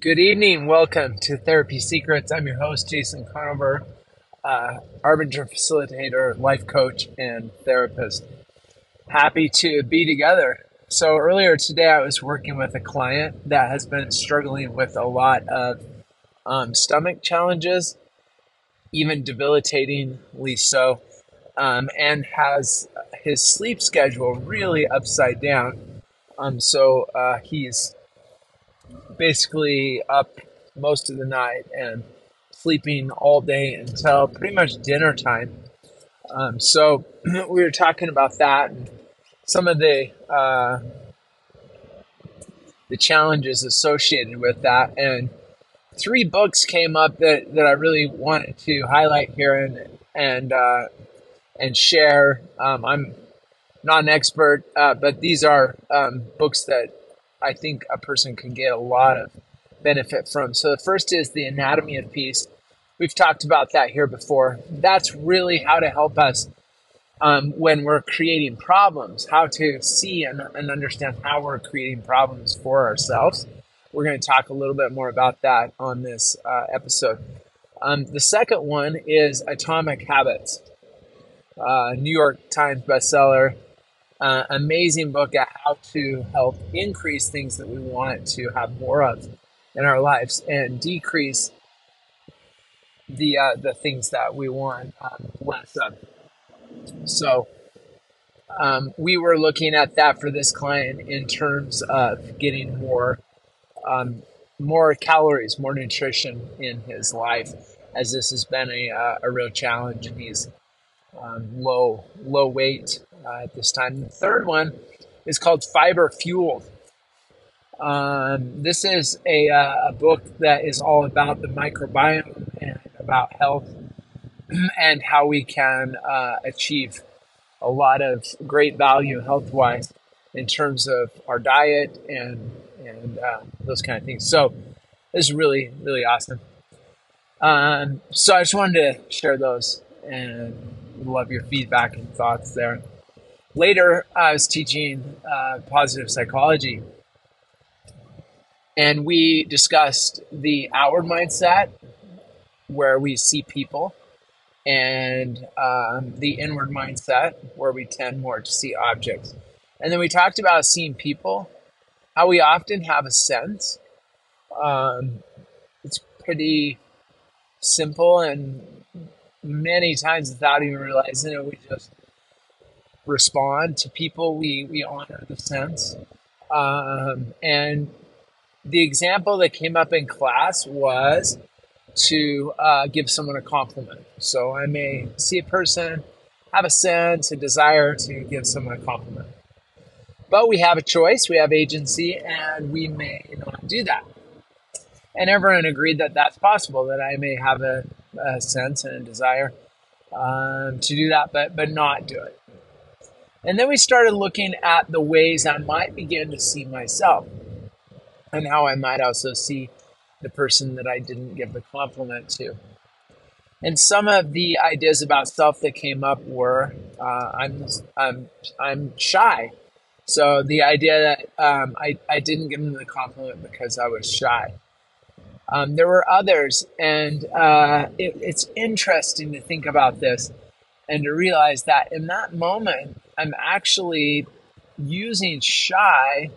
Good evening. Welcome to Therapy Secrets. I'm your host, Jason Conover, uh, Arbinger facilitator, life coach, and therapist. Happy to be together. So, earlier today, I was working with a client that has been struggling with a lot of um, stomach challenges, even debilitatingly so, um, and has his sleep schedule really upside down. Um, so, uh, he's basically up most of the night and sleeping all day until pretty much dinner time. Um, so we were talking about that and some of the uh, the challenges associated with that. And three books came up that, that I really wanted to highlight here and and uh, and share. Um, I'm not an expert, uh, but these are um, books that I think a person can get a lot of benefit from. So the first is the anatomy of peace. We've talked about that here before. That's really how to help us um, when we're creating problems, how to see and, and understand how we're creating problems for ourselves. We're going to talk a little bit more about that on this uh, episode. Um, the second one is Atomic Habits, uh, New York Times bestseller uh, amazing book at how to help increase things that we want to have more of in our lives and decrease the uh, the things that we want um, less of. So um, we were looking at that for this client in terms of getting more um, more calories, more nutrition in his life, as this has been a, uh, a real challenge, and he's um, low low weight uh, at this time. The third one is called Fiber Fueled. Um, this is a, uh, a, book that is all about the microbiome and about health and how we can uh, achieve a lot of great value health wise in terms of our diet and and uh, those kind of things. So this is really really awesome. Um, so I just wanted to share those and love your feedback and thoughts there. Later, I was teaching uh, positive psychology, and we discussed the outward mindset, where we see people, and um, the inward mindset, where we tend more to see objects. And then we talked about seeing people, how we often have a sense. Um, it's pretty simple, and many times without even realizing it, we just respond to people. We we honor the sense, um, and the example that came up in class was to uh, give someone a compliment. So I may see a person, have a sense, a desire to give someone a compliment, but we have a choice, we have agency, and we may not do that. And everyone agreed that that's possible. That I may have a, a sense and a desire um, to do that, but but not do it. And then we started looking at the ways I might begin to see myself and how I might also see the person that I didn't give the compliment to. And some of the ideas about self that came up were uh, I'm, I'm, I'm shy. So the idea that um, I, I didn't give them the compliment because I was shy. Um, there were others, and uh, it, it's interesting to think about this and to realize that in that moment, I'm actually using shy,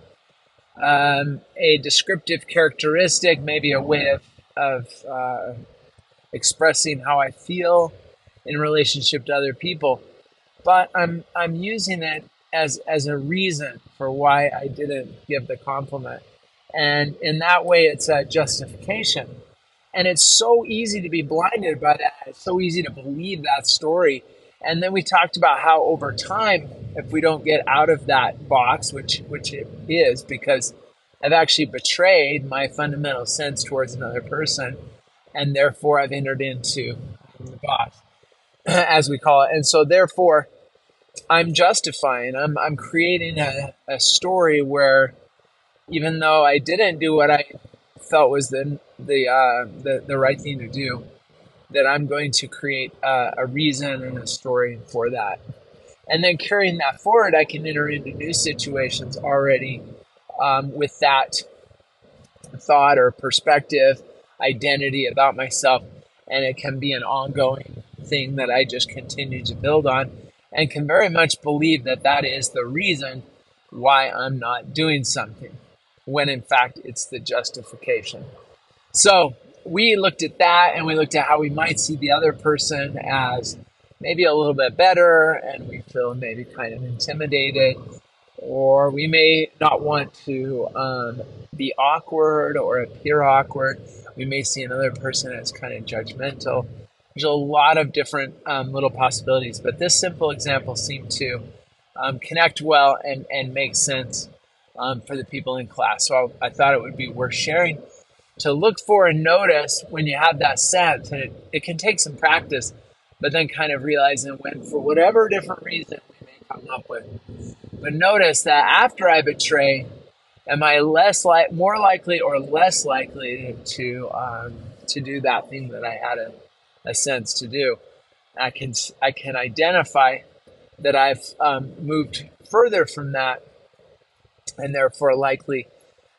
um, a descriptive characteristic, maybe a way of, of uh, expressing how I feel in relationship to other people. But I'm I'm using it as as a reason for why I didn't give the compliment, and in that way, it's a justification. And it's so easy to be blinded by that. It's so easy to believe that story and then we talked about how over time, if we don't get out of that box, which which it is, because I've actually betrayed my fundamental sense towards another person, and therefore I've entered into the box, as we call it. And so therefore, I'm justifying. I'm I'm creating a, a story where, even though I didn't do what I felt was the the uh, the, the right thing to do, that I'm going to create a, a reason and a story for that. And then carrying that forward, I can enter into new situations already um, with that thought or perspective, identity about myself. And it can be an ongoing thing that I just continue to build on and can very much believe that that is the reason why I'm not doing something, when in fact it's the justification. So we looked at that and we looked at how we might see the other person as maybe a little bit better and we feel maybe kind of intimidated or we may not want to um, be awkward or appear awkward. We may see another person as kind of judgmental. There's a lot of different um, little possibilities, but this simple example seemed to um, connect well and, and make sense um, for the people in class. So I, I, thought it would be worth sharing to look for and notice when you have that sense. And it, it can take some practice, but then kind of realizing when, for whatever different reason we may come up with. But notice that after I betray, am I less like, more likely or less likely to um, to do that thing that I had a, a sense to do? I can I can identify that I've um, moved further from that, and therefore likely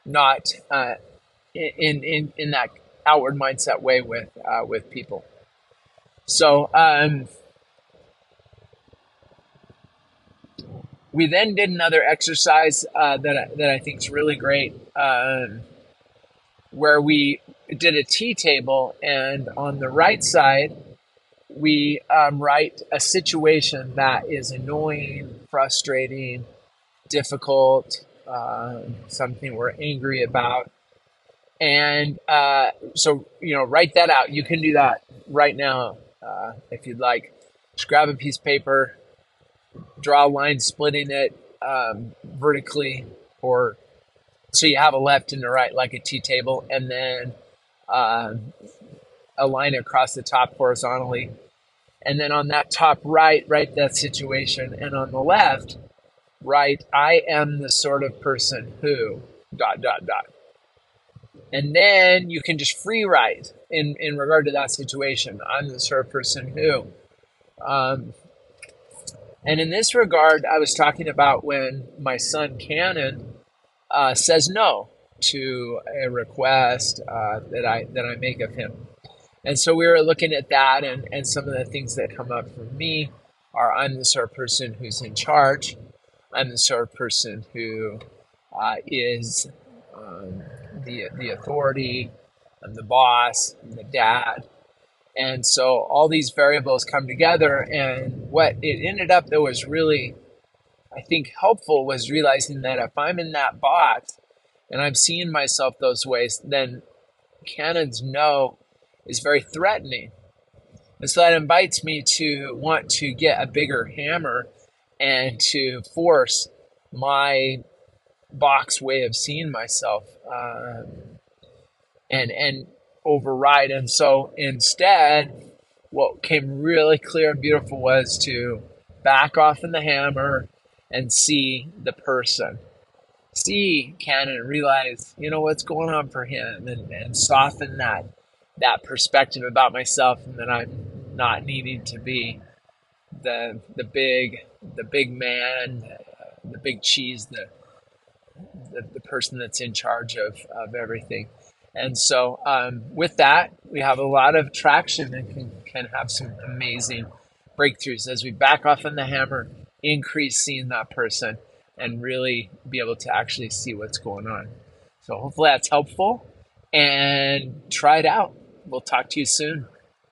not uh, in in in that outward mindset way with uh, with people. So um, we then did another exercise uh, that that I think is really great, um, where we did a T table, and on the right side we um, write a situation that is annoying, frustrating, difficult, uh, something we're angry about. And uh, so, you know, write that out. You can do that right now uh, if you'd like. Just grab a piece of paper, draw a line splitting it um, vertically, or so you have a left and a right, like a T table, and then um, a line across the top horizontally. And then on that top right, write that situation. And on the left, write, I am the sort of person who, dot, dot, dot. And then you can just free write in, in regard to that situation. I'm the sort of person who. Um, and in this regard, I was talking about when my son Cannon uh, says no to a request uh, that I that I make of him. And so we were looking at that, and, and some of the things that come up for me are I'm the sort of person who's in charge. I'm the sort of person who uh, is um, the, the authority. I'm the boss. I'm the dad. And so all these variables come together. And what it ended up that was really, I think, helpful was realizing that if I'm in that box and I'm seeing myself those ways, then Canon's no is very threatening. And so that invites me to want to get a bigger hammer and to force my box way of seeing myself um, and and override. And so instead, what came really clear and beautiful was to back off in the hammer and see the person. See Cannon realize, you know, what's going on for him and, and soften that that perspective about myself and that I'm not needing to be the the big the big man, the big cheese, the the, the person that's in charge of, of everything. And so um, with that, we have a lot of traction and can, can have some amazing breakthroughs as we back off on the hammer, increase seeing that person, and really be able to actually see what's going on. So hopefully that's helpful and try it out. We'll talk to you soon.